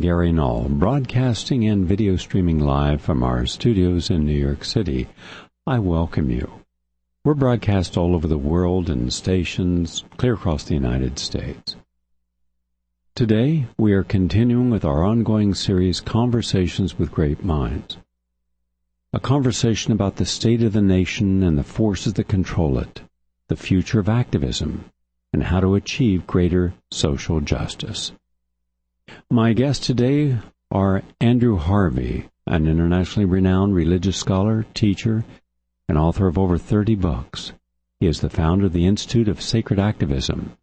Gary Null, broadcasting and video streaming live from our studios in New York City. I welcome you. We're broadcast all over the world in stations clear across the United States. Today, we are continuing with our ongoing series Conversations with Great Minds. A conversation about the state of the nation and the forces that control it, the future of activism, and how to achieve greater social justice. My guests today are Andrew Harvey, an internationally renowned religious scholar, teacher, and author of over 30 books. He is the founder of the Institute of Sacred Activism,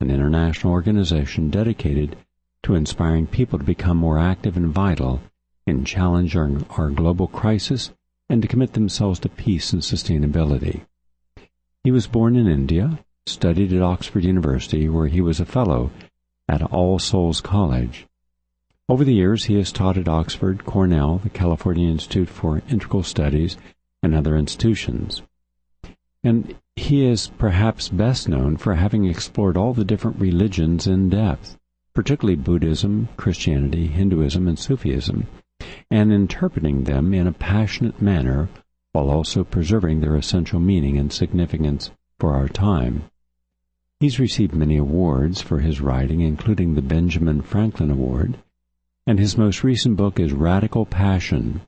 an international organization dedicated to inspiring people to become more active and vital in challenging our global crisis and to commit themselves to peace and sustainability. He was born in India studied at Oxford University, where he was a fellow at All Souls College. Over the years, he has taught at Oxford, Cornell, the California Institute for Integral Studies, and other institutions. And he is perhaps best known for having explored all the different religions in depth, particularly Buddhism, Christianity, Hinduism, and Sufism, and interpreting them in a passionate manner while also preserving their essential meaning and significance for our time. He's received many awards for his writing, including the Benjamin Franklin Award, and his most recent book is Radical Passion,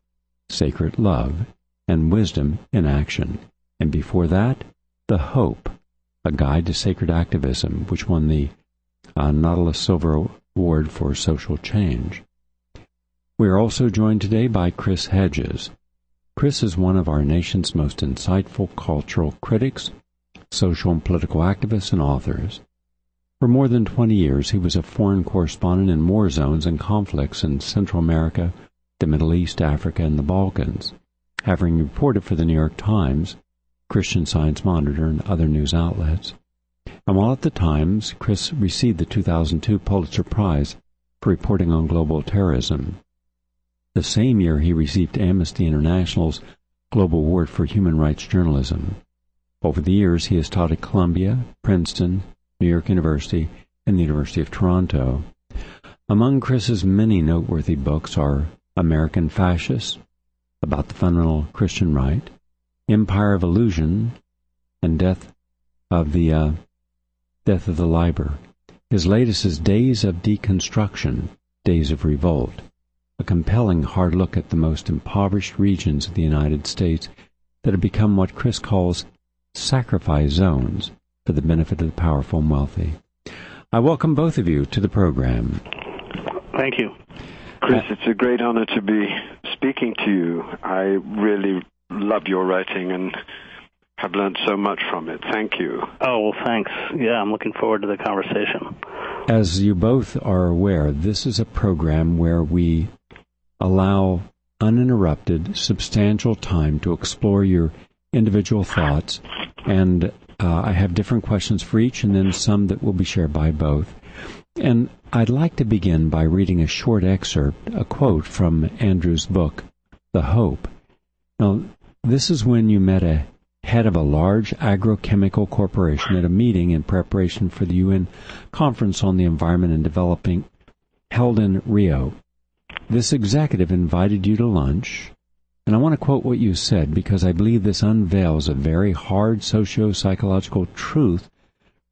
Sacred Love, and Wisdom in Action. And before that, The Hope, A Guide to Sacred Activism, which won the uh, Nautilus Silver Award for Social Change. We are also joined today by Chris Hedges. Chris is one of our nation's most insightful cultural critics social and political activists, and authors. For more than 20 years, he was a foreign correspondent in war zones and conflicts in Central America, the Middle East, Africa, and the Balkans, having reported for the New York Times, Christian Science Monitor, and other news outlets. And while at the Times, Chris received the 2002 Pulitzer Prize for reporting on global terrorism. The same year, he received Amnesty International's Global Award for Human Rights Journalism. Over the years, he has taught at Columbia, Princeton, New York University, and the University of Toronto. Among Chris's many noteworthy books are American Fascists, about the fundamental Christian right, Empire of Illusion, and Death of the uh, Death of the Liber. His latest is Days of Deconstruction, Days of Revolt, a compelling hard look at the most impoverished regions of the United States that have become what Chris calls sacrifice zones for the benefit of the powerful and wealthy. I welcome both of you to the program. Thank you. Uh, Chris, it's a great honor to be speaking to you. I really love your writing and have learned so much from it. Thank you. Oh, well, thanks. Yeah, I'm looking forward to the conversation. As you both are aware, this is a program where we allow uninterrupted, substantial time to explore your individual thoughts and uh, I have different questions for each, and then some that will be shared by both. And I'd like to begin by reading a short excerpt, a quote from Andrew's book, The Hope. Now, this is when you met a head of a large agrochemical corporation at a meeting in preparation for the UN Conference on the Environment and Developing held in Rio. This executive invited you to lunch, and I want to quote what you said because I believe this unveils a very hard socio psychological truth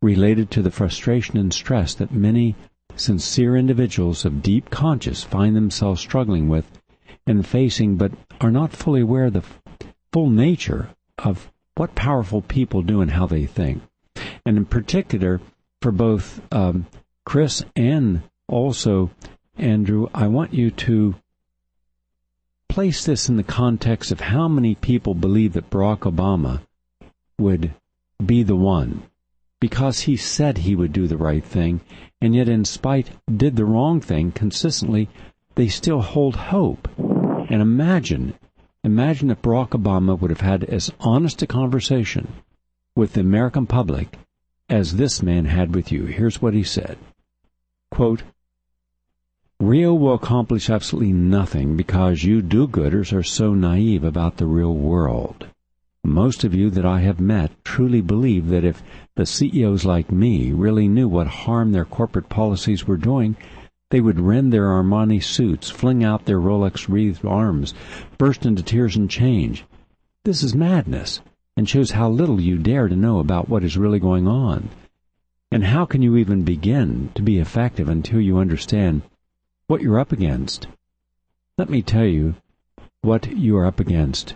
related to the frustration and stress that many sincere individuals of deep conscience find themselves struggling with and facing, but are not fully aware of the full nature of what powerful people do and how they think. And in particular, for both um, Chris and also Andrew, I want you to place this in the context of how many people believe that Barack Obama would be the one because he said he would do the right thing, and yet, in spite, did the wrong thing consistently, they still hold hope. And imagine, imagine if Barack Obama would have had as honest a conversation with the American public as this man had with you. Here's what he said. Quote, Rio will accomplish absolutely nothing because you do-gooders are so naive about the real world. Most of you that I have met truly believe that if the CEOs like me really knew what harm their corporate policies were doing, They would rend their Armani suits, fling out their Rolex wreathed arms, burst into tears and change. This is madness, and shows how little you dare to know about what is really going on. And how can you even begin to be effective until you understand what you're up against? Let me tell you what you are up against.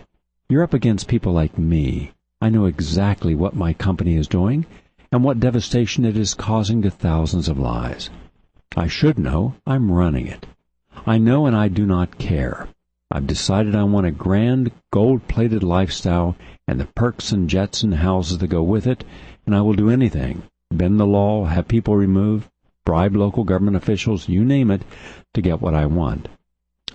You're up against people like me. I know exactly what my company is doing and what devastation it is causing to thousands of lives. I should know. I'm running it. I know and I do not care. I've decided I want a grand, gold-plated lifestyle and the perks and jets and houses that go with it, and I will do anything. Bend the law, have people removed, bribe local government officials, you name it, to get what I want.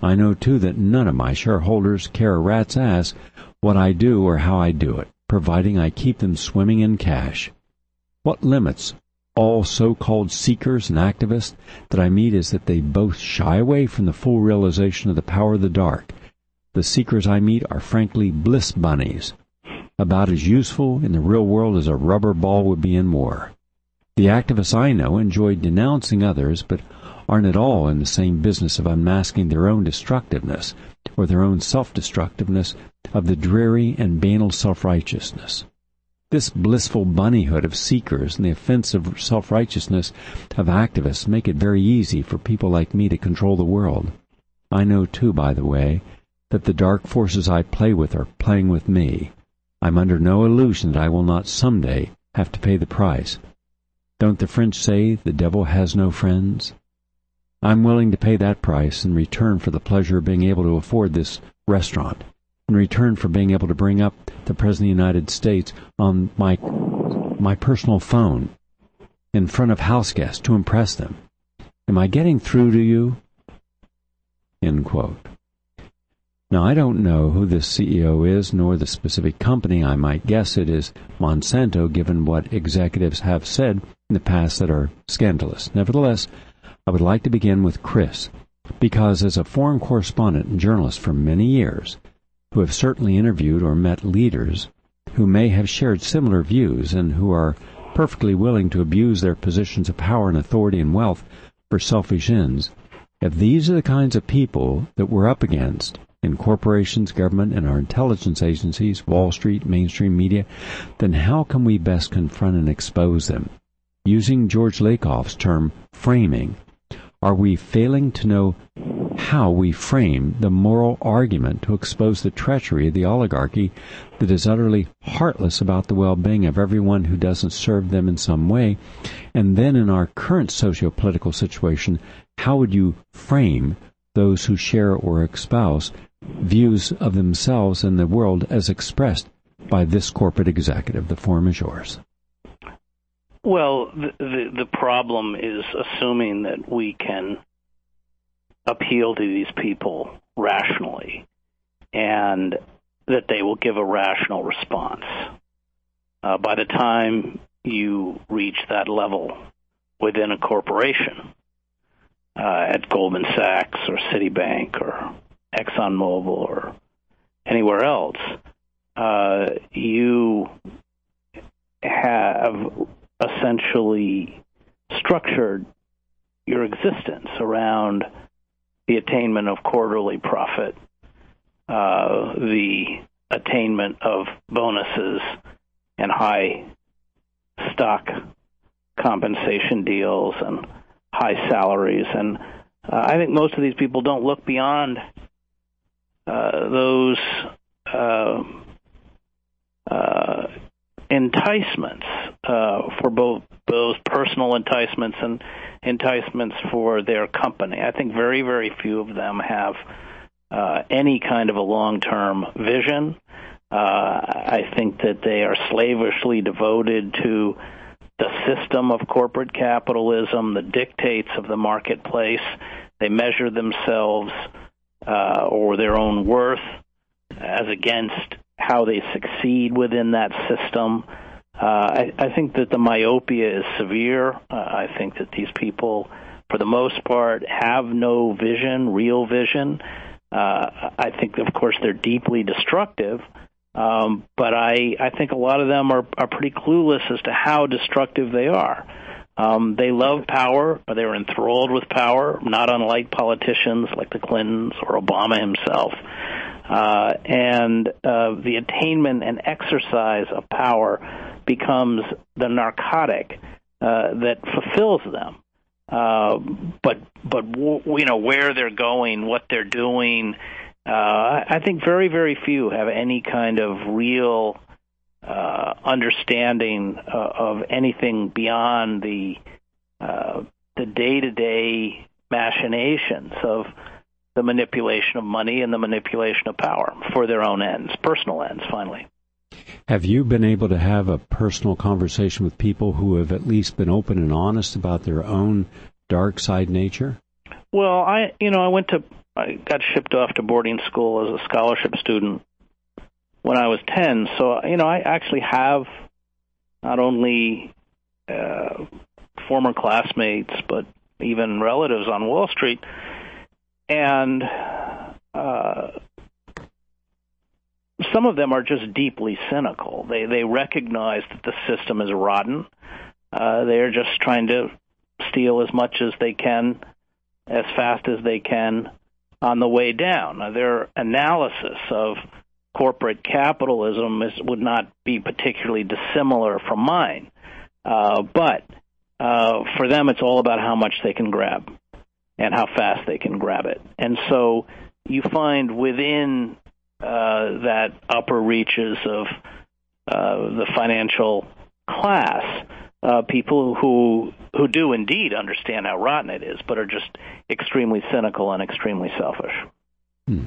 I know too that none of my shareholders care a rat's ass what I do or how I do it, providing I keep them swimming in cash. What limits all so-called seekers and activists that I meet is that they both shy away from the full realization of the power of the dark. The seekers I meet are frankly bliss bunnies, about as useful in the real world as a rubber ball would be in war. The activists I know enjoy denouncing others, but aren't at all in the same business of unmasking their own destructiveness or their own self-destructiveness of the dreary and banal self-righteousness. This blissful bunnyhood of seekers and the offensive self-righteousness of activists make it very easy for people like me to control the world. I know too, by the way, that the dark forces I play with are playing with me. I'm under no illusion that I will not someday have to pay the price. Don't the French say the devil has no friends? I'm willing to pay that price in return for the pleasure of being able to afford this restaurant in return for being able to bring up the President of the United States on my, my personal phone in front of house guests to impress them. Am I getting through to you? End quote. Now, I don't know who this CEO is, nor the specific company. I might guess it is Monsanto, given what executives have said in the past that are scandalous. Nevertheless, I would like to begin with Chris, because as a foreign correspondent and journalist for many years, who have certainly interviewed or met leaders who may have shared similar views and who are perfectly willing to abuse their positions of power and authority and wealth for selfish ends, if these are the kinds of people that we're up against in corporations, government, and our intelligence agencies, Wall Street, mainstream media, then how can we best confront and expose them? Using George Lakoff's term, framing, are we failing to know how we frame the moral argument to expose the treachery of the oligarchy that is utterly heartless about the well-being of everyone who doesn't serve them in some way? And then in our current socio-political situation, how would you frame those who share or espouse views of themselves and the world as expressed by this corporate executive? The form is yours. Well, the, the, the problem is assuming that we can appeal to these people rationally and that they will give a rational response. Uh, by the time you reach that level within a corporation, uh, at Goldman Sachs or Citibank or ExxonMobil or anywhere else, uh, you have essentially structured your existence around the attainment of quarterly profit, uh, the attainment of bonuses and high stock compensation deals and high salaries. And uh, I think most of these people don't look beyond those uh, uh enticements uh, for both both personal enticements and enticements for their company. I think very very few of them have uh, any kind of a long term vision. Uh, I think that they are slavishly devoted to the system of corporate capitalism, the dictates of the marketplace. They measure themselves uh, or their own worth as against how they succeed within that system. Uh, I, I think that the myopia is severe. Uh, I think that these people, for the most part, have no vision, real vision. Uh, I think, of course, they're deeply destructive. Um, but I, I think a lot of them are, are pretty clueless as to how destructive they are. Um, they love power, or they're enthralled with power, not unlike politicians like the Clintons or Obama himself. Uh, and uh, the attainment and exercise of power becomes the narcotic uh, that fulfills them. Uh, but but you know where they're going, what they're doing. Uh, I think very very few have any kind of real uh, understanding uh, of anything beyond the uh, the day to day machinations of the manipulation of money and the manipulation of power for their own ends, personal ends. Finally. Have you been able to have a personal conversation with people who have at least been open and honest about their own dark side nature? Well, I you know I went to I got shipped off to boarding school as a scholarship student when I was 10. So, you know, I actually have not only uh, former classmates, but even relatives on Wall Street. And uh, some of them are just deeply cynical. They they recognize that the system is rotten. Uh, they are just trying to steal as much as they can, as fast as they can, on the way down. Their analysis of corporate capitalism is, would not be particularly dissimilar from mine. Uh, but uh, for them, it's all about how much they can grab and how fast they can grab it. And so you find within uh, that upper reaches of uh, the financial class uh, people who who do indeed understand how rotten it is, but are just extremely cynical and extremely selfish. Hmm.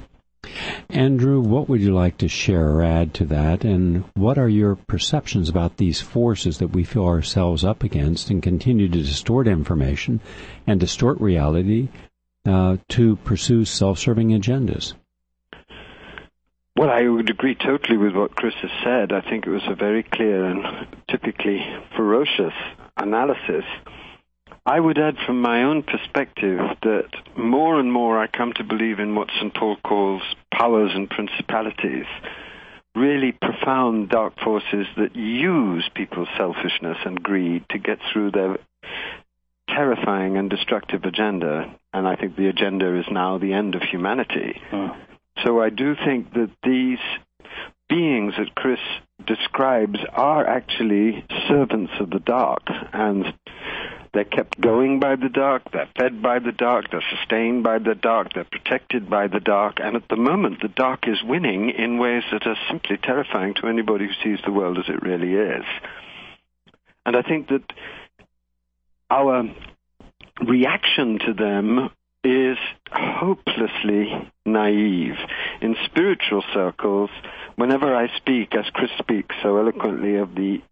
Andrew, what would you like to share or add to that? And what are your perceptions about these forces that we feel ourselves up against and continue to distort information and distort reality uh, to pursue self serving agendas? Well, I would agree totally with what Chris has said. I think it was a very clear and typically ferocious analysis I would add from my own perspective that more and more I come to believe in what St. Paul calls powers and principalities, really profound dark forces that use people's selfishness and greed to get through their terrifying and destructive agenda. And I think the agenda is now the end of humanity. Oh. So I do think that these beings that Chris describes are actually servants of the dark and they're kept going by the dark, they're fed by the dark, they're sustained by the dark, they're protected by the dark, and at the moment the dark is winning in ways that are simply terrifying to anybody who sees the world as it really is. And I think that our reaction to them is hopelessly naive. In spiritual circles, whenever I speak, as Chris speaks so eloquently of the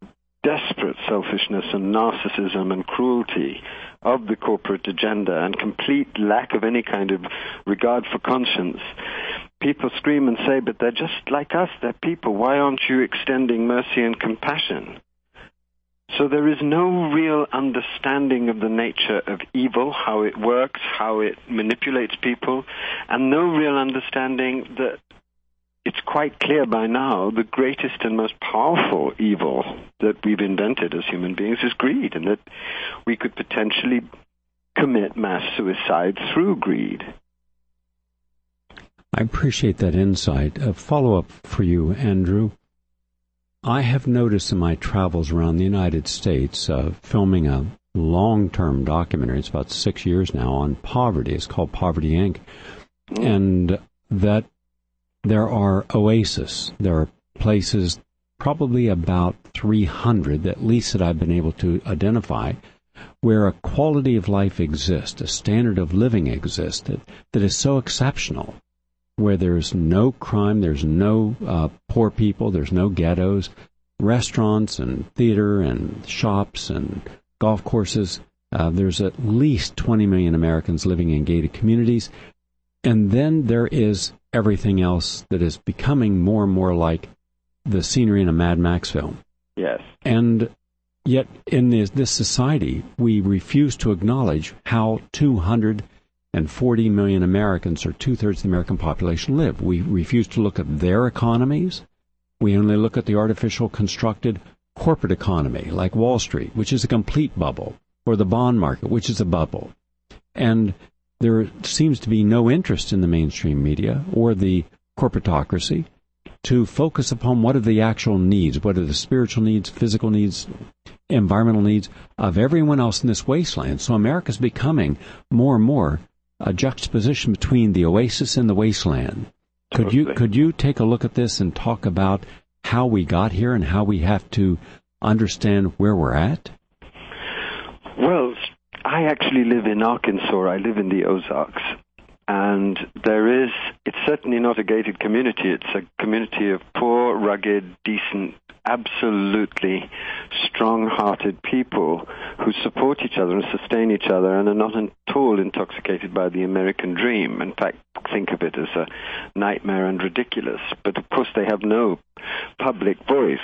desperate selfishness and narcissism and cruelty of the corporate agenda and complete lack of any kind of regard for conscience, people scream and say, but they're just like us, they're people. Why aren't you extending mercy and compassion? So there is no real understanding of the nature of evil, how it works, how it manipulates people, and no real understanding that it's quite clear by now the greatest and most powerful evil that we've invented as human beings is greed, and that we could potentially commit mass suicide through greed. I appreciate that insight. A follow up for you, Andrew. I have noticed in my travels around the United States, uh, filming a long term documentary, it's about six years now, on poverty. It's called Poverty Inc. Mm. And that there are oases. There are places, probably about 300, at least that I've been able to identify, where a quality of life exists, a standard of living exists that, that is so exceptional, where there's no crime, there's no uh, poor people, there's no ghettos, restaurants and theater and shops and golf courses. Uh, there's at least 20 million Americans living in gated communities. And then there is everything else that is becoming more and more like the scenery in a Mad Max film. Yes. And yet, in this, this society, we refuse to acknowledge how 240 million Americans, or two thirds of the American population, live. We refuse to look at their economies. We only look at the artificial constructed corporate economy, like Wall Street, which is a complete bubble or the bond market, which is a bubble. And there seems to be no interest in the mainstream media or the corporatocracy to focus upon what are the actual needs, what are the spiritual needs, physical needs, environmental needs of everyone else in this wasteland. So America's becoming more and more a juxtaposition between the oasis and the wasteland. Could you could you take a look at this and talk about how we got here and how we have to understand where we're at? Well, I actually live in Arkansas. I live in the Ozarks. And there is, it's certainly not a gated community. It's a community of poor, rugged, decent, absolutely strong-hearted people who support each other and sustain each other and are not at all intoxicated by the American dream. In fact, think of it as a nightmare and ridiculous. But of course, they have no public voice.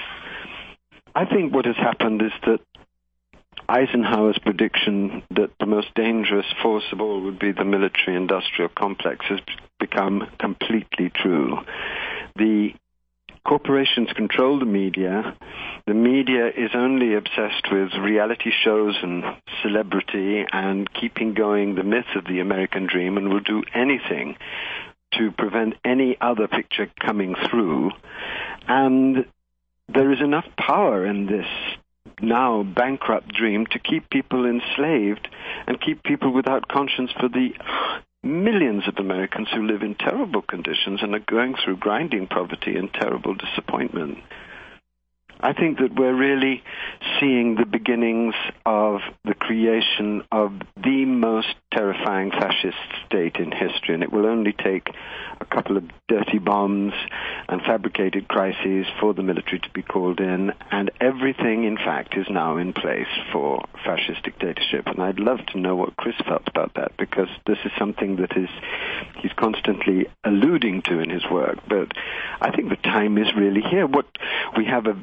I think what has happened is that Eisenhower's prediction that the most dangerous force of all would be the military industrial complex has become completely true. The corporations control the media. The media is only obsessed with reality shows and celebrity and keeping going the myth of the American dream and will do anything to prevent any other picture coming through. And there is enough power in this now bankrupt dream to keep people enslaved and keep people without conscience for the millions of Americans who live in terrible conditions and are going through grinding poverty and terrible disappointment. I think that we're really seeing the beginnings of the creation of the most terrifying fascist state in history, and it will only take a couple of dirty bombs and fabricated crises for the military to be called in, and everything, in fact, is now in place for fascist dictatorship. And I'd love to know what Chris felt about that, because this is something that is he's constantly alluding to in his work. But I think the time is really here. What we have a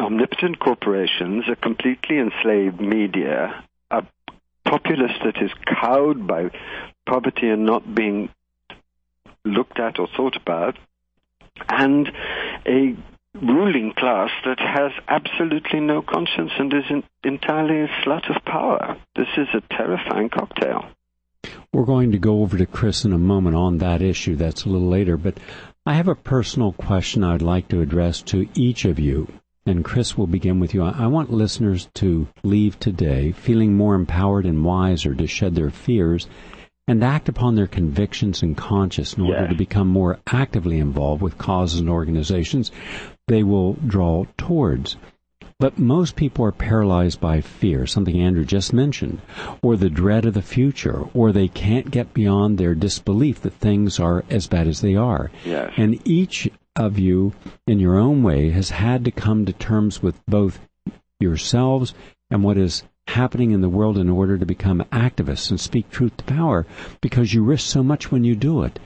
omnipotent corporations, a completely enslaved media, a populace that is cowed by poverty and not being looked at or thought about, and a ruling class that has absolutely no conscience and is entirely a slut of power. This is a terrifying cocktail. We're going to go over to Chris in a moment on that issue. That's a little later, but I have a personal question I'd like to address to each of you. And Chris will begin with you. I want listeners to leave today feeling more empowered and wiser to shed their fears and act upon their convictions and conscience in order to become more actively involved with causes and organizations they will draw towards. But most people are paralyzed by fear, something Andrew just mentioned, or the dread of the future, or they can't get beyond their disbelief that things are as bad as they are. Yes. And each of you, in your own way, has had to come to terms with both yourselves and what is happening in the world in order to become activists and speak truth to power because you risk so much when you do it.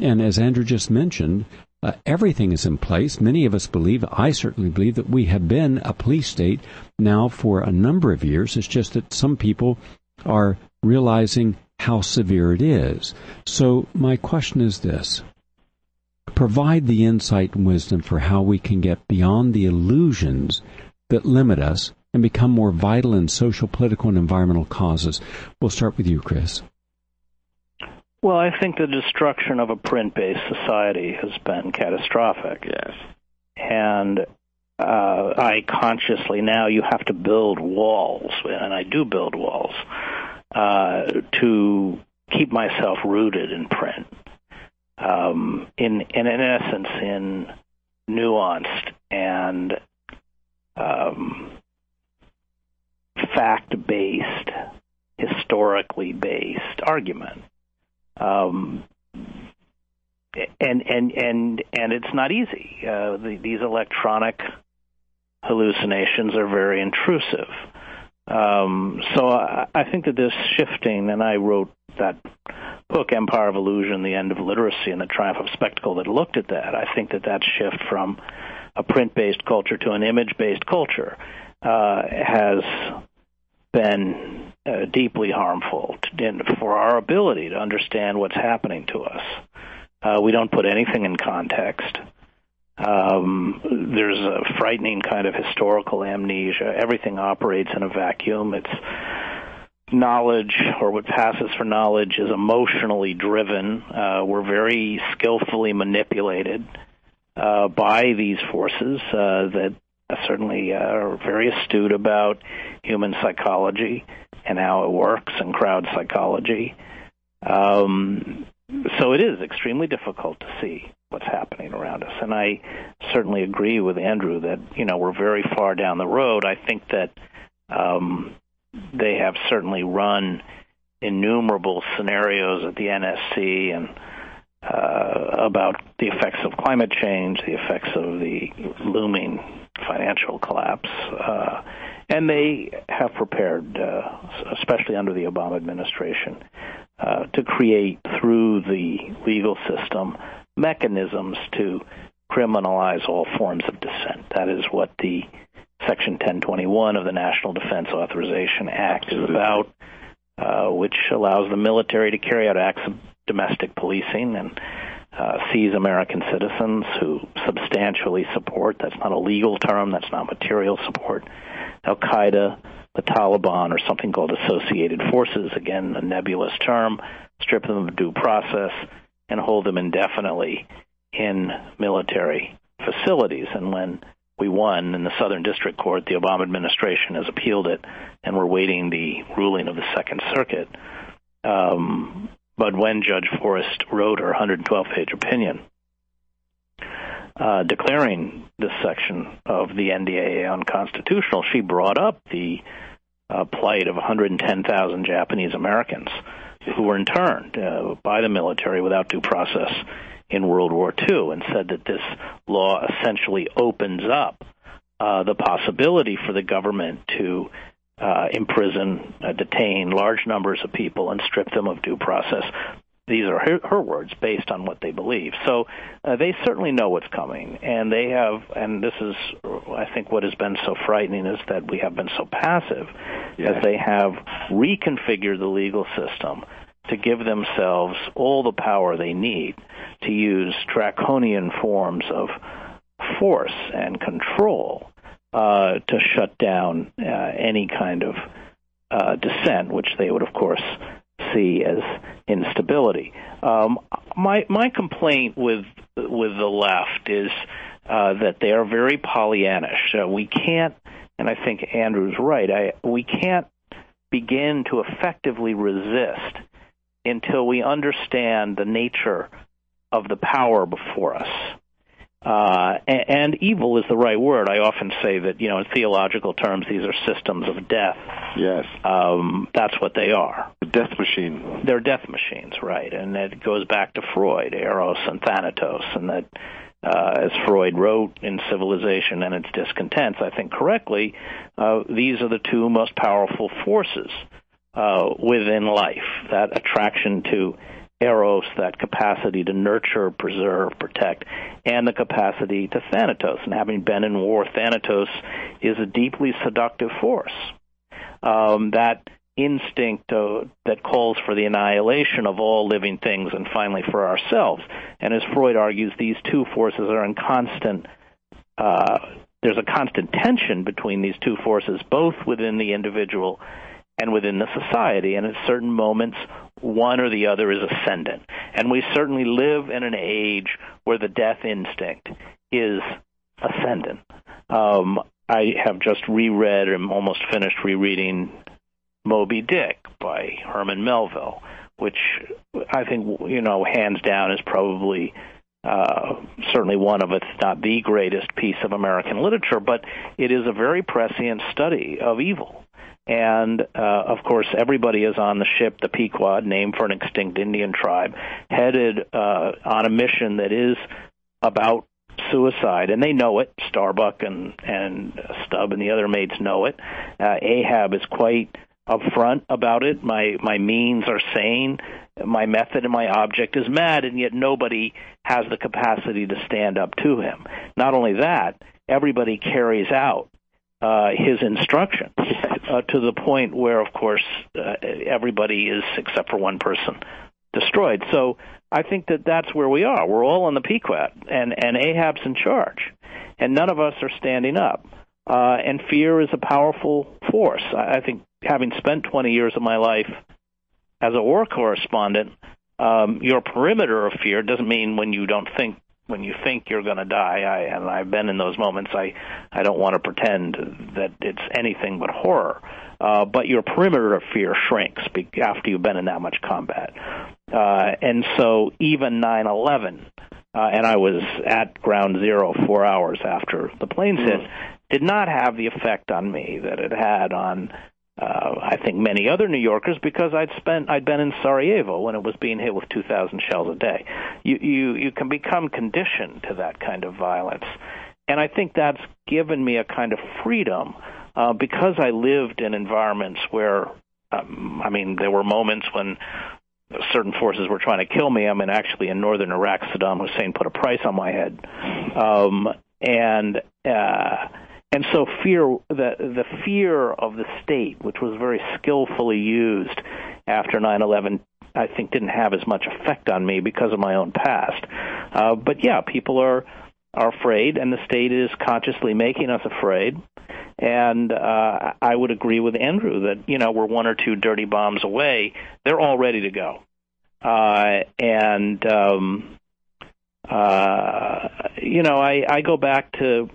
And as Andrew just mentioned, uh, everything is in place. Many of us believe, I certainly believe, that we have been a police state now for a number of years. It's just that some people are realizing how severe it is. So my question is this provide the insight and wisdom for how we can get beyond the illusions that limit us and become more vital in social, political, and environmental causes. We'll start with you, Chris. Well, I think the destruction of a print based society has been catastrophic. Yes. And uh, I consciously now you have to build walls, and I do build walls uh, to keep myself rooted in print um, in, in essence in nuanced and um, fact-based, historically based argument. Um, and and and and it's not easy. Uh, the, these electronic hallucinations are very intrusive. Um, so I, I think that this shifting, and I wrote that book, Empire of Illusion, The End of Literacy and the Triumph of Spectacle, that looked at that. I think that that shift from a print-based culture to an image-based culture uh, has been uh, deeply harmful to, for our ability to understand what's happening to us. Uh, we don't put anything in context. Um, there's a frightening kind of historical amnesia. Everything operates in a vacuum. It's knowledge or what passes for knowledge is emotionally driven. Uh, we're very skillfully manipulated uh, by these forces uh, that certainly are very astute about human psychology and how it works and crowd psychology. Um, so it is extremely difficult to see what's happening around us. And I certainly agree with Andrew that, you know, we're very far down the road. I think that um, they have certainly run innumerable scenarios at the NSC and uh, about the effects of climate change, the effects of the looming financial collapse, uh, and they have prepared, uh, especially under the Obama administration, uh, to create through the legal system mechanisms to criminalize all forms of dissent. That is what the Section 1021 of the National Defense Authorization Act is about, uh, which allows the military to carry out acts of domestic policing and uh, seize American citizens who substantially support, that's not a legal term, that's not material support, Al Qaeda, the Taliban, or something called associated forces, again, a nebulous term, strip them of due process, and hold them indefinitely in military facilities. And when we won in the Southern District Court. The Obama administration has appealed it, and we're waiting the ruling of the Second Circuit. Um, but when Judge Forrest wrote her 112 page opinion uh, declaring this section of the NDAA unconstitutional, she brought up the uh, plight of 110,000 Japanese Americans who were interned uh, by the military without due process in World War II and said that this law essentially opens up uh, the possibility for the government to uh, imprison, uh, detain large numbers of people, and strip them of due process. These are her, her words based on what they believe. So uh, they certainly know what's coming, and they have. And this is, I think, what has been so frightening is that we have been so passive, yeah. as they have reconfigured the legal system to give themselves all the power they need to use draconian forms of force and control uh, to shut down uh, any kind of uh, dissent, which they would, of course, see as instability. Um, my my complaint with with the left is uh, that they are very Pollyannish. Uh, we can't, and I think Andrew's right. I we can't begin to effectively resist until we understand the nature of the power before us. Uh, and, and, evil is the right word. I often say that, you know, in theological terms, these are systems of death. Yes. Um, that's what they are. Death machine. They're death machines, right. And it goes back to Freud, Eros and Thanatos, and that, uh, as Freud wrote in Civilization and its Discontents, I think correctly, uh, these are the two most powerful forces uh, within life. That attraction to eros, that capacity to nurture, preserve, protect, and the capacity to thanatos. And having been in war, thanatos is a deeply seductive force. Um, that instinct uh, that calls for the annihilation of all living things and finally for ourselves. And as Freud argues, these two forces are in constant. Uh, there's a constant tension between these two forces, both within the individual and within the society. And at certain moments, one or the other is ascendant. And we certainly live in an age where the death instinct is ascendant. Um, I have just reread and almost finished rereading Moby Dick by Herman Melville, which I think, you know, hands down is probably uh, certainly one of, if not the greatest piece of American literature, but it is a very prescient study of evil and uh, of course, everybody is on the ship, the Pequod, named for an extinct Indian tribe, headed uh, on a mission that is about suicide, and they know it. Starbuck and and Stubb and the other mates know it. Uh, Ahab is quite upfront about it. My my means are sane. My method and my object is mad, and yet nobody has the capacity to stand up to him. Not only that, everybody carries out uh, his instructions uh, to the point where, of course, uh, everybody is, except for one person, destroyed. So I think that that's where we are. We're all on the Pequod, and, and Ahab's in charge, and none of us are standing up. Uh, and fear is a powerful force. I, I think having spent 20 years of my life as a war correspondent, um, your perimeter of fear doesn't mean when you don't think when you think you're going to die. I, and I've been in those moments. I I don't want to pretend that it's anything but horror. Uh, but your perimeter of fear shrinks after you've been in that much combat. Uh, and so even 9/11, uh, and I was at ground zero four hours after the planes hit, did not have the effect on me that it had on uh, I think many other New Yorkers because I'd spent I'd been in Sarajevo when it was being hit with 2,000 shells a day. You you you can become conditioned to that kind of violence, and I think that's given me a kind of freedom uh, because I lived in environments where um, I mean there were moments when certain forces were trying to kill me. I mean, actually, in northern Iraq, Saddam Hussein put a price on my head, um, and uh, and so fear the the fear of the state, which was very skillfully used after 9/11, I think didn't have as much effect on me because of my own past. Uh, but yeah, people are are afraid, and the state is consciously making us afraid. And uh, I would agree with Andrew that you know we're one or two dirty bombs away. They're all ready to go, uh, and um, uh, you know I, I go back to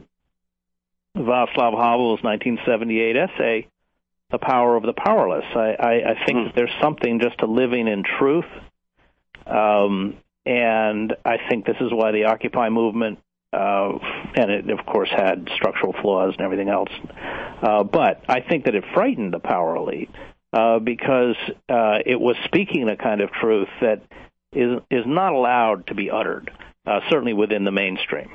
Václav Havel's 1978 essay, The Power of the Powerless. I, I, I think mm. there's something just to living in truth. Um, and I think this is why the Occupy movement, uh, and it of course had structural flaws and everything else, uh, but I think that it frightened the power elite uh, because uh, it was speaking a kind of truth that is is not allowed to be uttered, uh, certainly within the mainstream.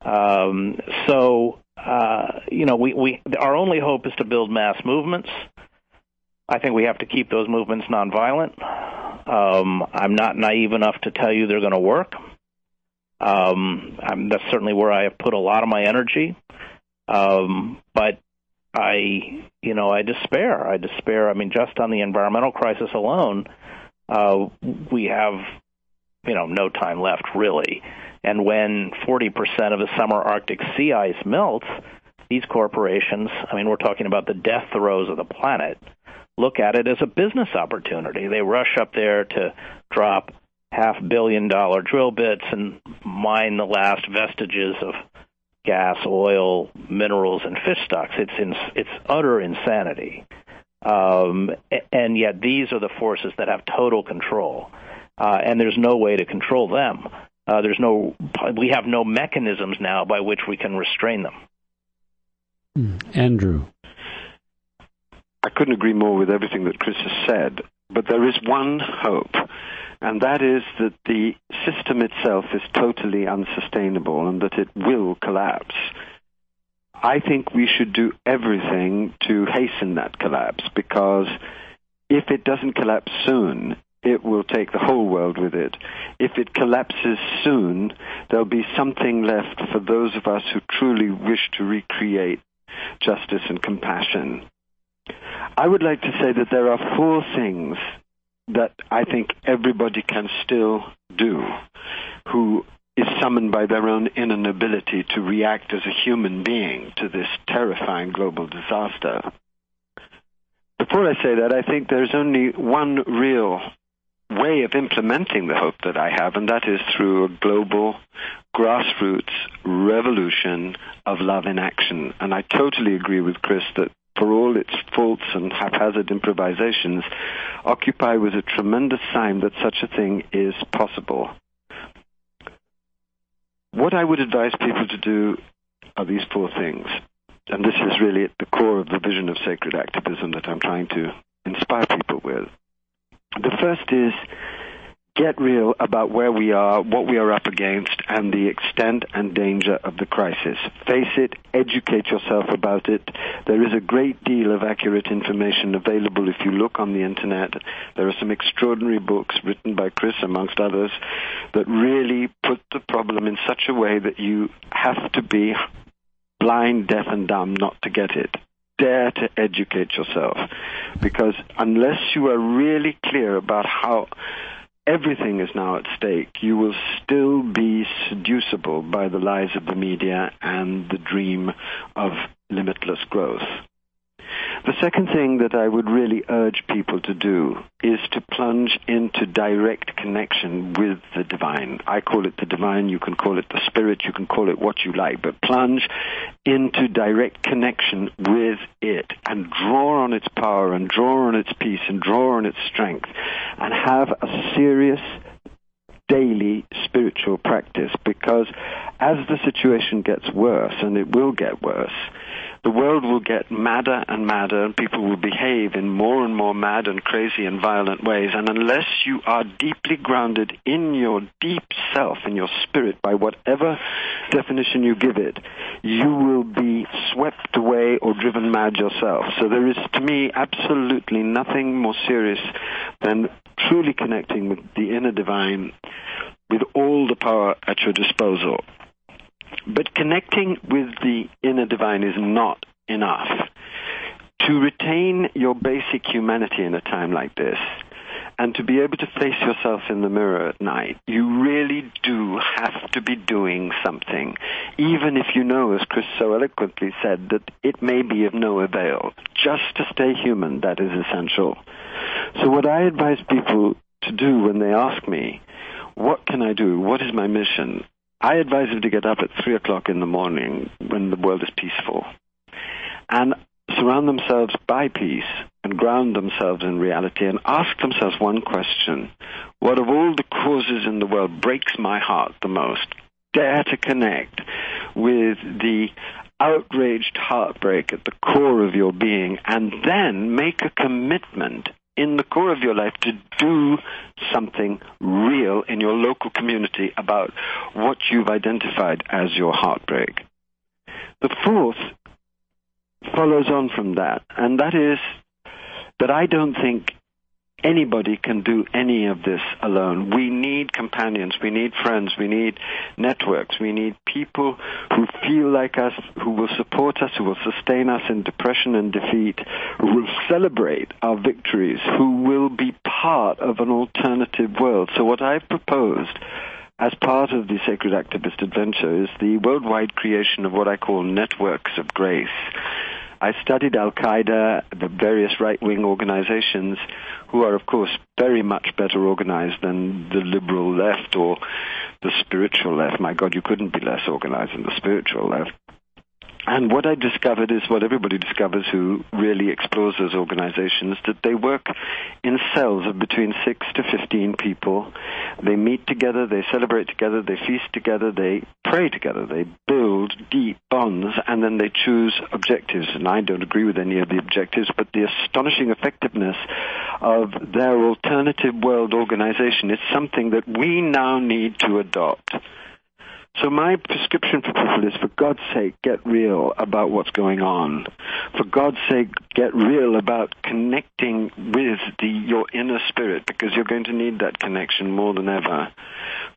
Um, so uh, you know, we, we our only hope is to build mass movements. I think we have to keep those movements nonviolent. Um, I'm not naive enough to tell you they're going to work. Um, that's certainly where I have put a lot of my energy. Um, but I, you know, I despair. I despair. I mean, just on the environmental crisis alone, uh, we have, you know, no time left really. And when 40% of the summer Arctic sea ice melts, these corporations, I mean, we're talking about the death throes of the planet, look at it as a business opportunity. They rush up there to drop half billion dollar drill bits and mine the last vestiges of gas, oil, minerals, and fish stocks. It's in, it's utter insanity. Um, and yet these are the forces that have total control, uh, and there's no way to control them. Uh, there's no, we have no mechanisms now by which we can restrain them. Hmm. Andrew. I couldn't agree more with everything that Chris has said, but there is one hope, and that is that the system itself is totally unsustainable and that it will collapse. I think we should do everything to hasten that collapse because if it doesn't collapse soon, it will take the whole world with it. If it collapses soon, there'll be something left for those of us who truly wish to recreate justice and compassion. I would like to say that there are four things that I think everybody can still do who is summoned by their own inability to react as a human being to this terrifying global disaster. Before I say that, I think there's only one real way of implementing the hope that I have, and that is through a global grassroots revolution of love in action. And I totally agree with Chris that for all its faults and haphazard improvisations, Occupy was a tremendous sign that such a thing is possible. What I would advise people to do are these four things. And this is really at the core of the vision of sacred activism that I'm trying to inspire people with. The first is get real about where we are, what we are up against, and the extent and danger of the crisis. Face it, educate yourself about it. There is a great deal of accurate information available if you look on the internet. There are some extraordinary books written by Chris, amongst others, that really put the problem in such a way that you have to be blind, deaf, and dumb not to get it dare to educate yourself because unless you are really clear about how everything is now at stake, you will still be seducible by the lies of the media and the dream of limitless growth. The second thing that I would really urge people to do is to plunge into direct connection with the divine. I call it the divine, you can call it the spirit, you can call it what you like, but plunge into direct connection with it and draw on its power and draw on its peace and draw on its strength and have a serious daily spiritual practice because as the situation gets worse, and it will get worse, the world will get madder and madder and people will behave in more and more mad and crazy and violent ways. And unless you are deeply grounded in your deep self, in your spirit, by whatever definition you give it, you will be swept away or driven mad yourself. So there is, to me, absolutely nothing more serious than truly connecting with the inner divine with all the power at your disposal. But connecting with the inner divine is not enough. To retain your basic humanity in a time like this, and to be able to face yourself in the mirror at night, you really do have to be doing something, even if you know, as Chris so eloquently said, that it may be of no avail. Just to stay human, that is essential. So what I advise people to do when they ask me, what can I do? What is my mission? I advise them to get up at three o'clock in the morning when the world is peaceful and surround themselves by peace and ground themselves in reality and ask themselves one question. What of all the causes in the world breaks my heart the most? Dare to connect with the outraged heartbreak at the core of your being and then make a commitment in the core of your life to do something real in your local community about what you've identified as your heartbreak. The fourth follows on from that, and that is that I don't think anybody can do any of this alone. We need companions, we need friends, we need networks, we need people who feel like us, who will support us, who will sustain us in depression and defeat, who will celebrate our victories, who will be part of an alternative world. So what I've proposed as part of the Sacred Activist Adventure is the worldwide creation of what I call networks of grace. I studied Al Qaeda, the various right wing organizations, who are, of course, very much better organized than the liberal left or the spiritual left. My God, you couldn't be less organized than the spiritual left. And what I discovered is what everybody discovers who really explores those organizations, that they work in cells of between 6 to 15 people. They meet together, they celebrate together, they feast together, they pray together, they build deep bonds, and then they choose objectives. And I don't agree with any of the objectives, but the astonishing effectiveness of their alternative world organization is something that we now need to adopt. So my prescription for people is, for God's sake, get real about what's going on. For God's sake, get real about connecting with the, your inner spirit, because you're going to need that connection more than ever.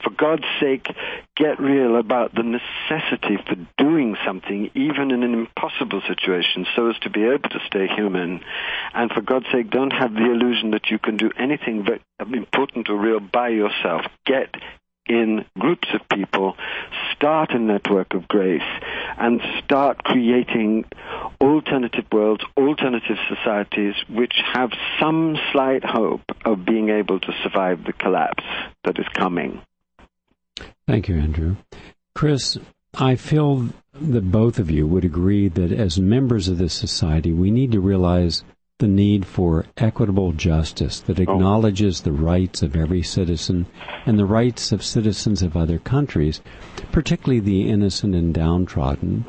For God's sake, get real about the necessity for doing something, even in an impossible situation, so as to be able to stay human. And for God's sake, don't have the illusion that you can do anything important or real by yourself. Get in groups of people, start a network of grace, and start creating alternative worlds, alternative societies which have some slight hope of being able to survive the collapse that is coming. Thank you, Andrew. Chris, I feel that both of you would agree that as members of this society, we need to realize the need for equitable justice that oh. acknowledges the rights of every citizen and the rights of citizens of other countries, particularly the innocent and downtrodden.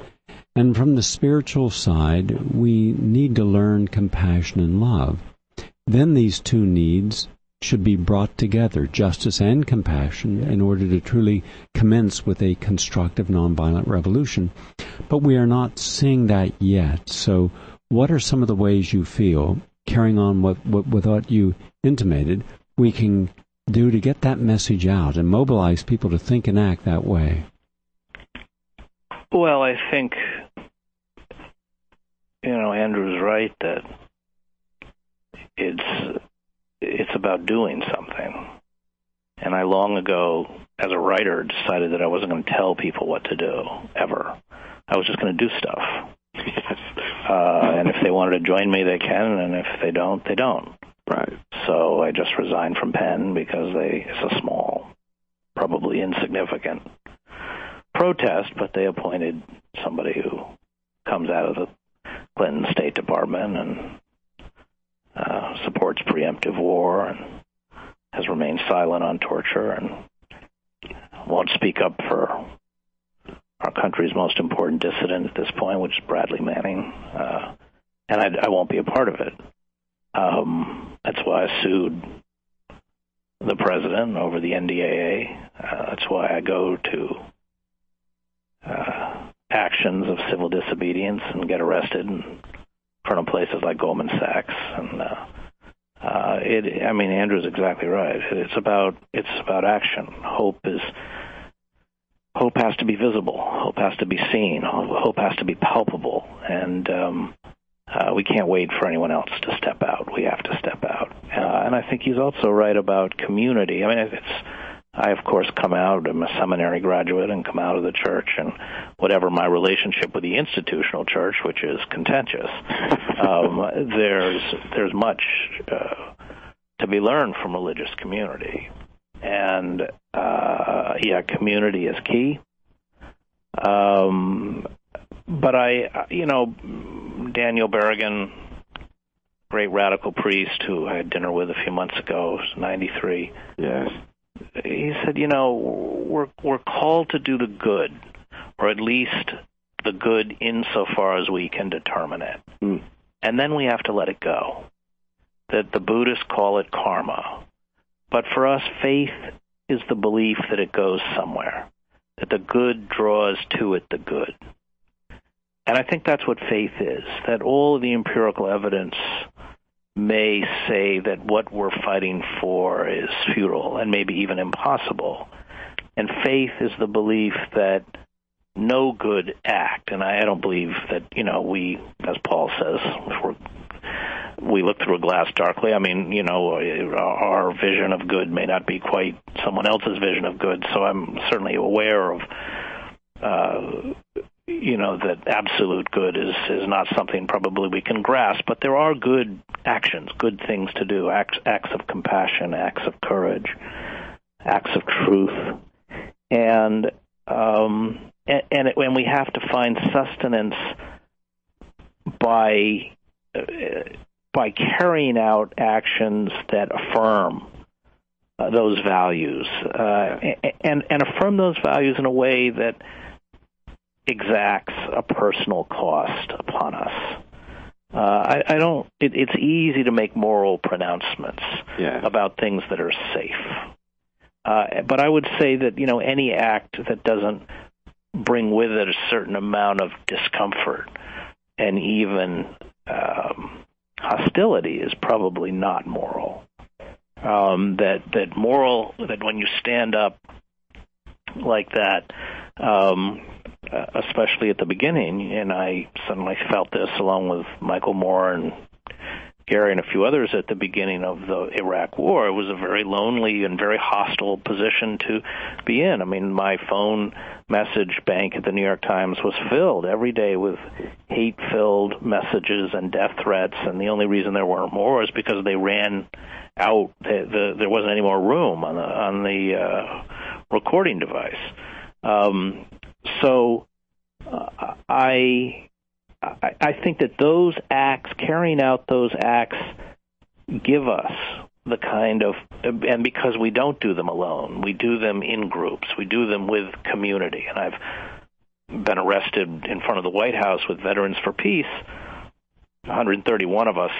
And from the spiritual side, we need to learn compassion and love. Then these two needs should be brought together, justice and compassion, in order to truly commence with a constructive nonviolent revolution. But we are not seeing that yet. So what are some of the ways you feel, carrying on what, what, you intimated, we can do to get that message out and mobilize people to think and act that way? Well, I think, you know, Andrew's right that it's it's about doing something. And I long ago, as a writer, decided that I wasn't going to tell people what to do ever. I was just going to do stuff. Yes. Uh, and if they wanted to join me, they can, and if they don't, they don't. Right. So I just resigned from Penn because they it's a small, probably insignificant protest, but they appointed somebody who comes out of the Clinton State Department and uh, supports preemptive war and has remained silent on torture and won't speak up for our country's most important dissident at this point, which is Bradley Manning, uh, and I, I won't be a part of it. Um, that's why I sued the president over the NDAA. Uh, that's why I go to uh, actions of civil disobedience and get arrested in front of places like Goldman Sachs. And uh, uh, it, I mean, Andrew's exactly right. It's about it's about action. Hope is hope has to be visible. Hope has to be seen. Hope has to be palpable. And um, uh, we can't wait for anyone else to step out. We have to step out. Uh, and I think he's also right about community. I mean, it's I, of course, come out. I'm a seminary graduate and come out of the church, and whatever my relationship with the institutional church, which is contentious, um, there's there's much uh, to be learned from religious community, and uh, yeah, community is key. Um, but I, you know, Daniel Berrigan, great radical priest who I had dinner with a few months ago, 93. Yes he said, you know, we're we're called to do the good, or at least the good insofar as we can determine it, mm. and then we have to let it go. That the Buddhists call it karma, but for us, faith is the belief that it goes somewhere, that the good draws to it the good. And I think that's what faith is, that all the empirical evidence may say that what we're fighting for is futile and maybe even impossible. And faith is the belief that no good act, and I don't believe that, you know, we, as Paul says, we look through a glass darkly. I mean, you know, our vision of good may not be quite someone else's vision of good, so I'm certainly aware of uh, you know that absolute good is is not something probably we can grasp, but there are good actions, good things to do, acts acts of compassion, acts of courage, acts of truth, and um, and and, it, and we have to find sustenance by uh, by carrying out actions that affirm uh, those values uh, and and affirm those values in a way that exacts a personal cost upon us. Uh, I, I don't. It, it's easy to make moral pronouncements yeah. about things that are safe, uh, but I would say that you know any act that doesn't bring with it a certain amount of discomfort and even um, hostility is probably not moral. Um, that that moral that when you stand up like that, um, especially at the beginning, and I suddenly felt this along with Michael Moore and Gary and a few others at the beginning of the Iraq War. It was a very lonely and very hostile position to be in. I mean, my phone message bank at the New York Times was filled every day with hate-filled messages and death threats, and the only reason there weren't more is because they ran out. The, the, there wasn't any more room on the on the uh, recording device. Um, so uh, I, I I think that those acts, carrying out those acts, give us the kind of and because we don't do them alone, we do them in groups, we do them with community, and I've been arrested in front of the White House with Veterans for Peace, 131 of us,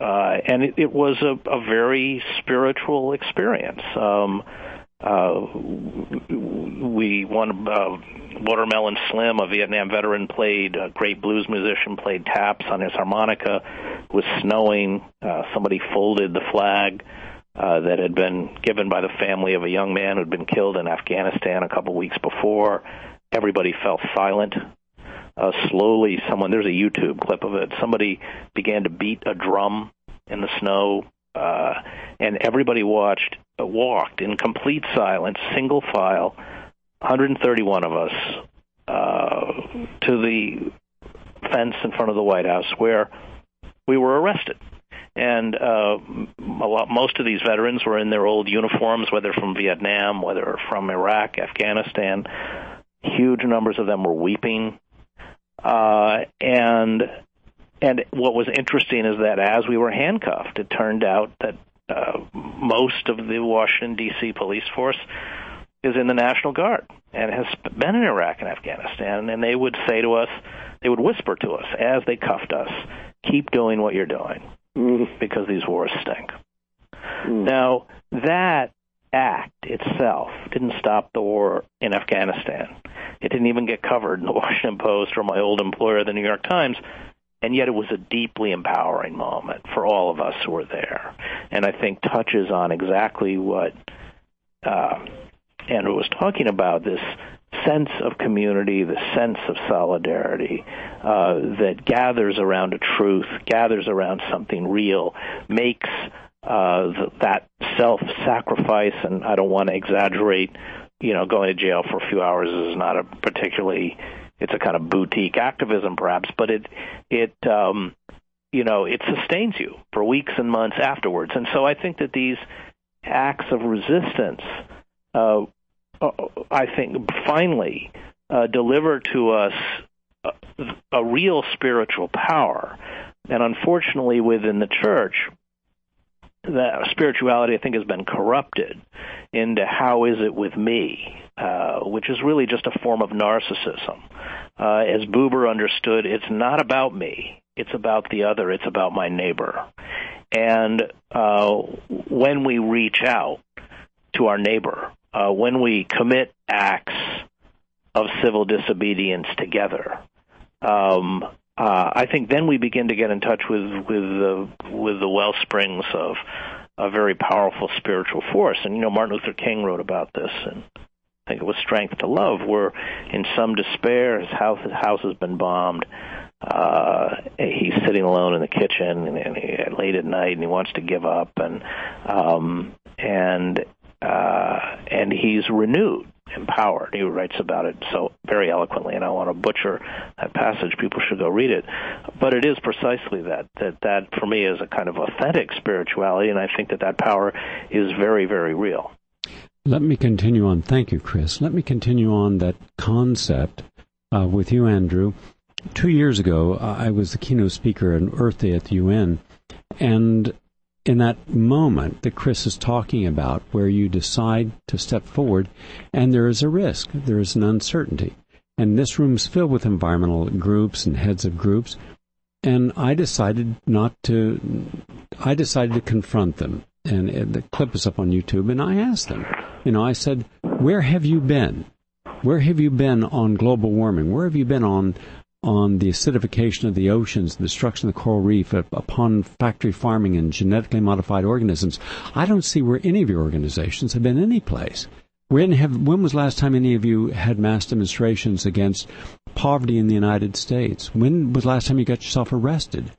uh, and it, it was a, a very spiritual experience. Um, uh, we won uh, Watermelon Slim, a Vietnam veteran, played a great blues musician, played taps on his harmonica. It was snowing. Uh, somebody folded the flag uh, that had been given by the family of a young man who'd been killed in Afghanistan a couple weeks before. Everybody fell silent. Uh, slowly, someone there's a YouTube clip of it. Somebody began to beat a drum in the snow, uh, and everybody watched walked in complete silence, single file, 131 of us, uh, to the fence in front of the White House where we were arrested. And uh, a lot, most of these veterans were in their old uniforms, whether from Vietnam, whether from Iraq, Afghanistan. Huge numbers of them were weeping. Uh, and and what was interesting is that as we were handcuffed, it turned out that uh, most of the Washington D.C. police force is in the National Guard and has been in Iraq and Afghanistan, and they would say to us, they would whisper to us as they cuffed us, "Keep doing what you're doing, mm. because these wars stink." Mm. Now that act itself didn't stop the war in Afghanistan. It didn't even get covered in the Washington Post or my old employer, the New York Times and yet it was a deeply empowering moment for all of us who were there. And I think touches on exactly what uh, Andrew was talking about this sense of community, the sense of solidarity uh, that gathers around a truth, gathers around something real, makes uh, that self-sacrifice, and I don't want to exaggerate, you know, going to jail for a few hours is not a particularly it's a kind of boutique activism perhaps, but it it um, you know it sustains you for weeks and months afterwards. And so I think that these acts of resistance, uh, uh I think, finally uh, deliver to us a, a real spiritual power. And unfortunately, within the church, that spirituality I think has been corrupted into how is it with me, uh, which is really just a form of narcissism. Uh, as Buber understood, it's not about me. It's about the other. It's about my neighbor. And uh, when we reach out to our neighbor, uh, when we commit acts of civil disobedience together, um, uh, I think then we begin to get in touch with with the with the well springs of a very powerful spiritual force. And you know, Martin Luther King wrote about this, and I think it was Strength to Love, where in some despair, his house his house has been bombed. Uh, he's sitting alone in the kitchen and, and he, late at night, and he wants to give up, and um, and uh, and he's renewed empowered. He writes about it so very eloquently, and I want to butcher that passage. People should go read it. But it is precisely that that that for me is a kind of authentic spirituality, and I think that that power is very very real. Let me continue on. Thank you, Chris. Let me continue on that concept uh, with you, Andrew. Two years ago, I was the keynote speaker at Earth Day at the UN, and in that moment that Chris is talking about, where you decide to step forward and there is a risk, there is an uncertainty. And this room is filled with environmental groups and heads of groups. And I decided not to, I decided to confront them. And the clip is up on YouTube. And I asked them, you know, I said, where have you been? Where have you been on global warming? Where have you been on on the acidification of the oceans, the destruction of the coral reef, uh, upon factory farming and genetically modified organisms. I don't see where any of your organizations have been any place. When, have, when was last time any of you had mass demonstrations against poverty in the United States? When was last time you got yourself arrested?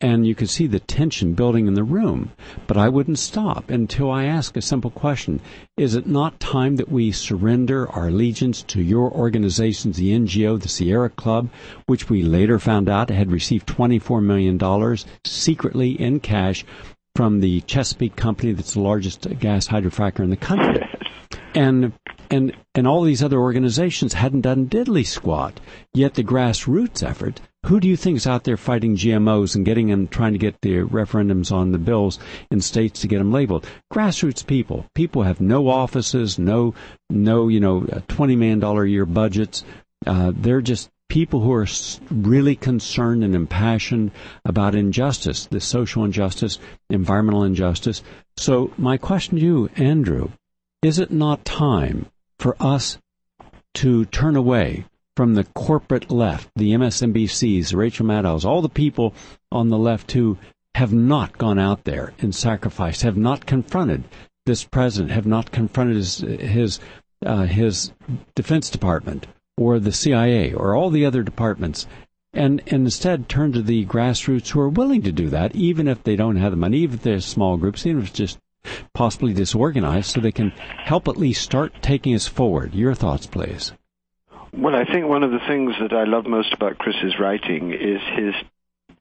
And you could see the tension building in the room. But I wouldn't stop until I ask a simple question. Is it not time that we surrender our allegiance to your organizations, the NGO, the Sierra Club, which we later found out had received $24 million secretly in cash from the Chesapeake company that's the largest gas hydrofracker in the country? And and and all these other organizations hadn't done diddly squat. Yet the grassroots effort who do you think is out there fighting GMOs and getting them, trying to get the referendums on the bills in states to get them labeled? Grassroots people. People have no offices, no, no, you know, twenty million dollar a year budgets. Uh, they're just people who are really concerned and impassioned about injustice, the social injustice, environmental injustice. So my question to you, Andrew, is it not time for us to turn away from the corporate left, the MSNBCs, Rachel Maddows, all the people on the left who have not gone out there and sacrificed, have not confronted this president, have not confronted his his, uh, his Defense Department or the CIA or all the other departments, and, and instead turn to the grassroots who are willing to do that, even if they don't have the money, even if they're small groups, even if it's just possibly disorganized, so they can help at least start taking us forward. Your thoughts, please. Well, I think one of the things that I love most about Chris's writing is his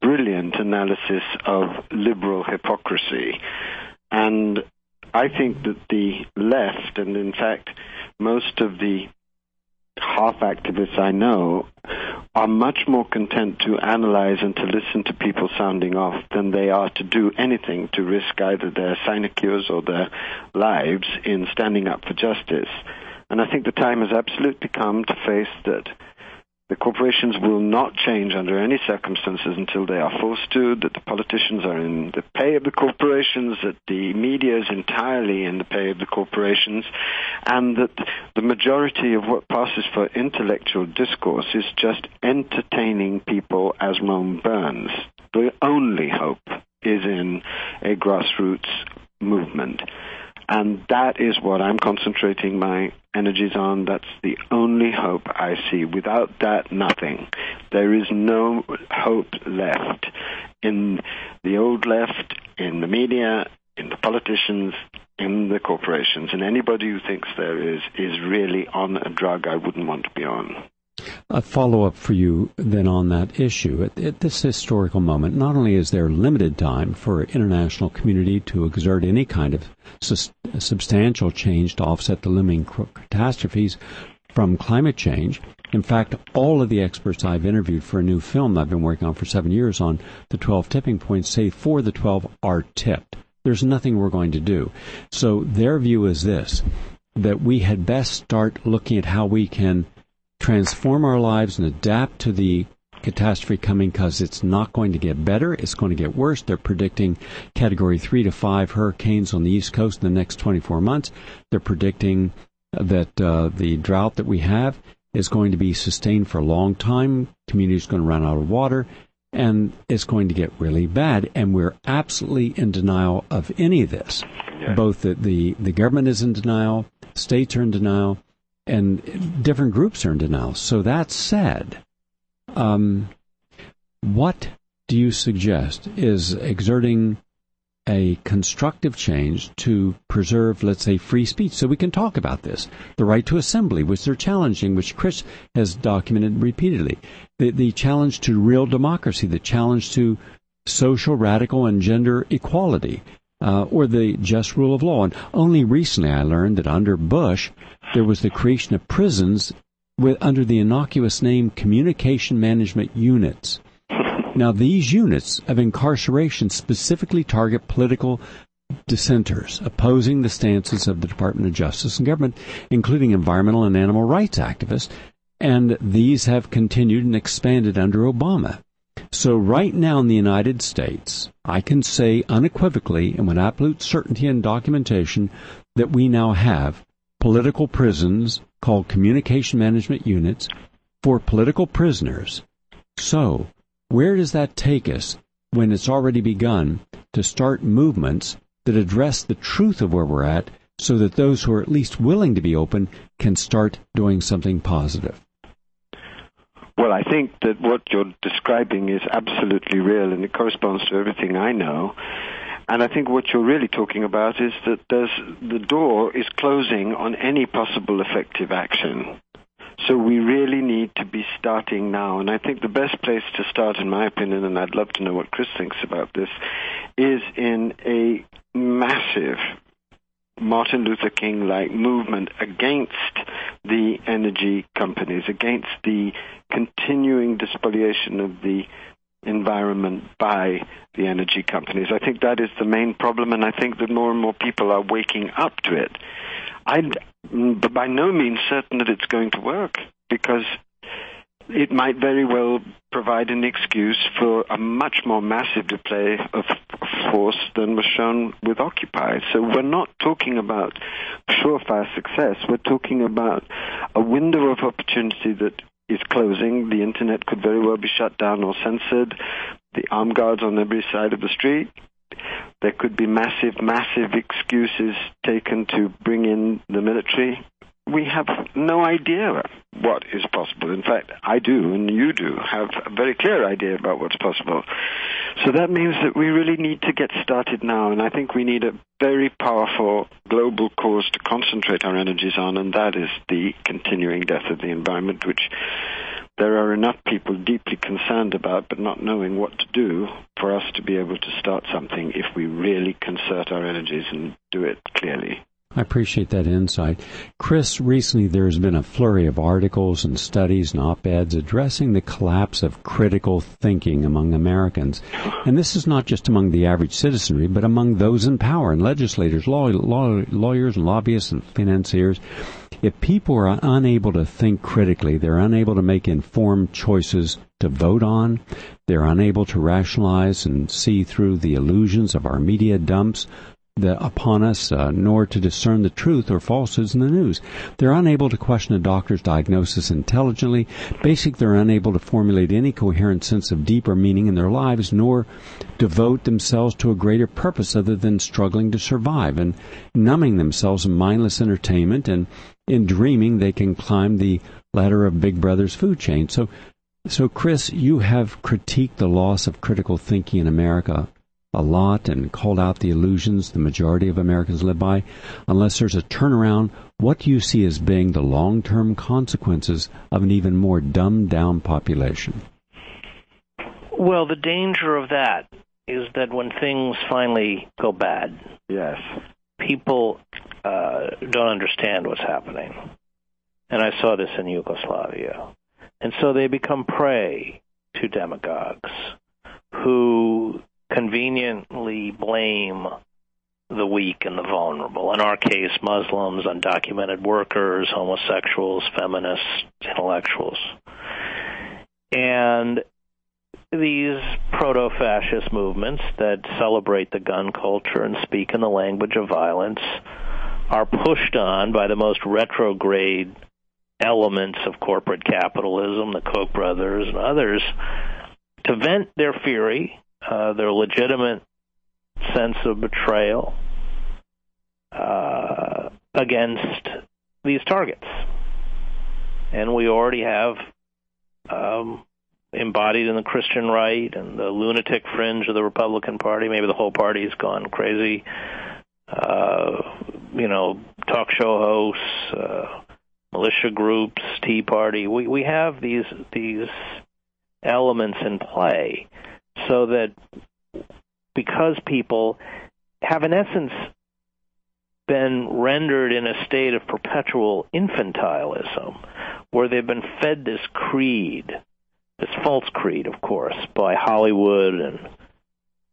brilliant analysis of liberal hypocrisy. And I think that the left, and in fact, most of the half activists I know, are much more content to analyze and to listen to people sounding off than they are to do anything to risk either their sinecures or their lives in standing up for justice. And I think the time has absolutely come to face that the corporations will not change under any circumstances until they are forced to, that the politicians are in the pay of the corporations, that the media is entirely in the pay of the corporations, and that the majority of what passes for intellectual discourse is just entertaining people as Rome burns. The only hope is in a grassroots movement. And that is what I'm concentrating my energies on. That's the only hope I see. Without that, nothing. There is no hope left in the old left, in the media, in the politicians, in the corporations. And anybody who thinks there is, is really on a drug I wouldn't want to be on. A follow up for you then on that issue. At, at, this historical moment, not only is there limited time for international community to exert any kind of sus- substantial change to offset the looming catastrophes from climate change. In fact, all of the experts I've interviewed for a new film I've been working on for seven years on the 12 tipping points say four of the 12 are tipped. There's nothing we're going to do. So their view is this that we had best start looking at how we can transform our lives and adapt to the catastrophe coming because it's not going to get better. It's going to get worse. They're predicting category three to five hurricanes on the East Coast in the next 24 months. They're predicting that uh, the drought that we have is going to be sustained for a long time. Communities are going to run out of water and it's going to get really bad. And we're absolutely in denial of any of this. Yeah. Both the, the, the government is in denial, states are in denial, and different groups are in denial. So that said, um, what do you suggest is exerting a constructive change to preserve, let's say, free speech. So we can talk about this. The right to assembly, which they're challenging, which Chris has documented repeatedly. The, the challenge to real democracy, the challenge to social, radical, and gender equality uh, or the just rule of law. And only recently I learned that under Bush, there was the creation of prisons with, under the innocuous name Communication Management Units. Now, these units of incarceration specifically target political dissenters opposing the stances of the Department of Justice and government, including environmental and animal rights activists, and these have continued and expanded under Obama. So right now in the United States, I can say unequivocally and with absolute certainty and documentation that we now have political prisons called communication management units for political prisoners. So, where does that take us when it's already begun to start movements that address the truth of where we're at so that those who are at least willing to be open can start doing something positive? Well, I think that what you're describing is absolutely real and it corresponds to everything I know. And I think what you're really talking about is that the door is closing on any possible effective action. So we really need to be starting now. And I think the best place to start, in my opinion, and I'd love to know what Chris thinks about this, is in a massive Martin Luther King like movement against the energy companies, against the continuing despoliation of the environment by the energy companies. I think that is the main problem, and I think that more and more people are waking up to it. I'm by no means certain that it's going to work because it might very well provide an excuse for a much more massive display of force than was shown with Occupy. So we're not talking about surefire success. We're talking about a window of opportunity that is closing. The internet could very well be shut down or censored. The armed guards on every side of the street. There could be massive, massive excuses taken to bring in the military we have no idea what is possible. In fact, I do, and you do, have a very clear idea about what's possible. So that means that we really need to get started now, and I think we need a very powerful global cause to concentrate our energies on, and that is the continuing death of the environment, which there are enough people deeply concerned about but not knowing what to do for us to be able to start something if we really concert our energies and do it clearly. I appreciate that insight. Chris, recently there's been a flurry of articles and studies and op-eds addressing the collapse of critical thinking among Americans. And this is not just among the average citizenry, but among those in power and legislators, law, law, lawyers and lobbyists and financiers. If people are unable to think critically, they're unable to make informed choices to vote on, they're unable to rationalize and see through the illusions of our media dumps, the, upon us, uh, nor to discern the truth or falsehoods in the news. They're unable to question a doctor's diagnosis intelligently. Basically, they're unable to formulate any coherent sense of deeper meaning in their lives, nor devote themselves to a greater purpose other than struggling to survive and numbing themselves in mindless entertainment and in dreaming they can climb the ladder of Big Brother's food chain. So, so Chris, you have critiqued the loss of critical thinking in America a lot and called out the illusions the majority of Americans live by, unless there's a turnaround, what do you see as being the long term consequences of an even more dumbed down population? Well, the danger of that is that when things finally go bad, yes, people uh, don't understand what's happening. And I saw this in Yugoslavia. And so they become prey to demagogues who conveniently blame the weak and the vulnerable. In our case, Muslims, undocumented workers, homosexuals, feminists, intellectuals. And these proto fascist movements that celebrate the gun culture and speak in the language of violence are pushed on by the most retrograde elements of corporate capitalism, the Koch brothers and others, to vent their fury uh, their legitimate sense of betrayal uh, against these targets. And we already have um, embodied in the Christian right and the lunatic fringe of the Republican Party. Maybe the whole party's gone crazy. Uh, you know, talk show hosts, uh, militia groups, Tea Party. We we have these these elements in play so that because people have in essence been rendered in a state of perpetual infantilism where they've been fed this creed, this false creed, of course, by Hollywood and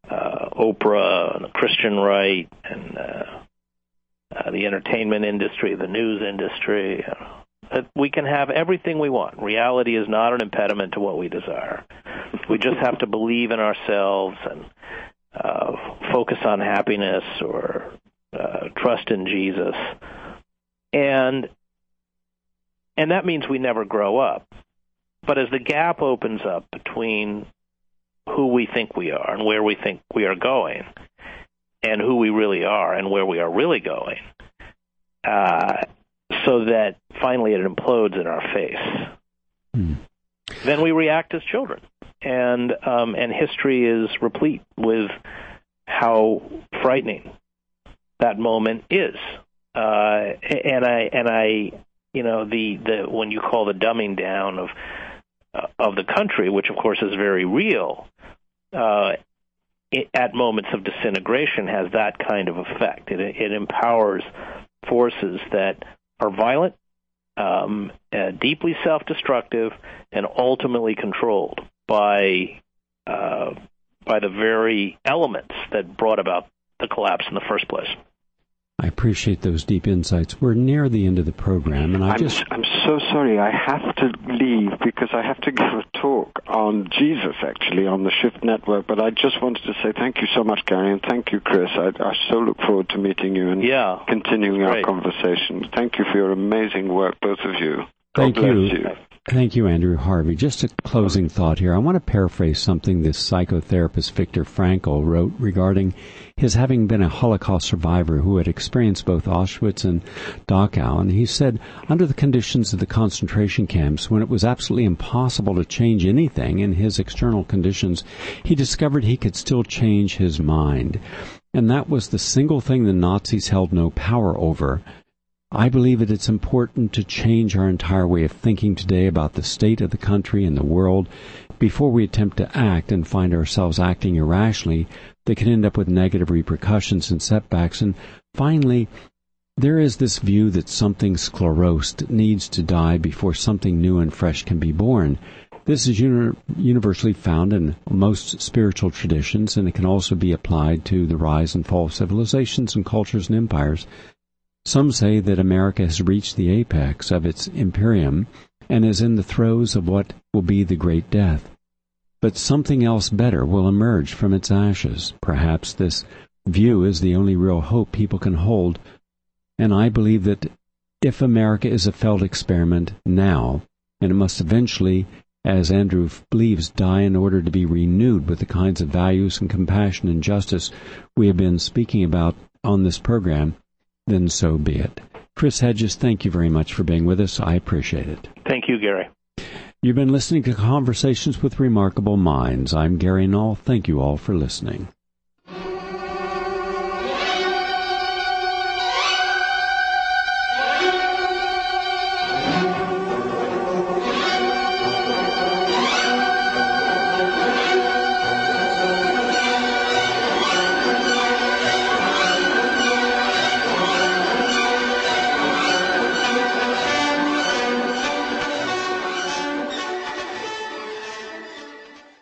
uh, Oprah and the Christian right and uh, uh, the entertainment industry, the news industry. We can have everything we want. Reality is not an impediment to what we desire. We just have to believe in ourselves and uh, focus on happiness or uh, trust in Jesus. And and that means we never grow up. But as the gap opens up between who we think we are and where we think we are going, and who we really are and where we are really going, uh, so that finally it implodes in our face, hmm. then we react as children and um, and history is replete with how frightening that moment is. Uh, and I and I, you know, the the when you call the dumbing down of uh, of the country, which of course is very real, uh, it, at moments of disintegration has that kind of effect. It, it empowers forces that are violent, um, uh, deeply self-destructive, and ultimately controlled by uh, by the very elements that brought about the collapse in the first place. I appreciate those deep insights. We're near the end of the program, and I I'm, just I'm so sorry. I have to leave because I have to give a talk on Jesus, actually, on the Shift Network. But I just wanted to say thank you so much, Gary, and thank you, Chris. I, I so look forward to meeting you and yeah, continuing our conversation. Thank you for your amazing work, both of you. Thank God you. you. Thank you, Andrew Harvey. Just a closing thought here. I want to paraphrase something this psychotherapist Viktor Frankl wrote regarding his having been a Holocaust survivor who had experienced both Auschwitz and Dachau. And he said, under the conditions of the concentration camps, when it was absolutely impossible to change anything in his external conditions, he discovered he could still change his mind. And that was the single thing the Nazis held no power over. I believe that it's important to change our entire way of thinking today about the state of the country and the world before we attempt to act and find ourselves acting irrationally that can end up with negative repercussions and setbacks. And finally, there is this view that something sclerosed needs to die before something new and fresh can be born. This is uni- universally found in most spiritual traditions, and it can also be applied to the rise and fall of civilizations and cultures and empires. Some say that America has reached the apex of its imperium and is in the throes of what will be the Great Death. But something else better will emerge from its ashes. Perhaps this view is the only real hope people can hold, and I believe that if America is a failed experiment now, and it must eventually, as Andrew believes, die in order to be renewed with the kinds of values and compassion and justice we have been speaking about on this program, then so be it. Chris Hedges, thank you very much for being with us. I appreciate it. Thank you, Gary. You've been listening to Conversations with Remarkable Minds. I'm Gary Null. Thank you all for listening.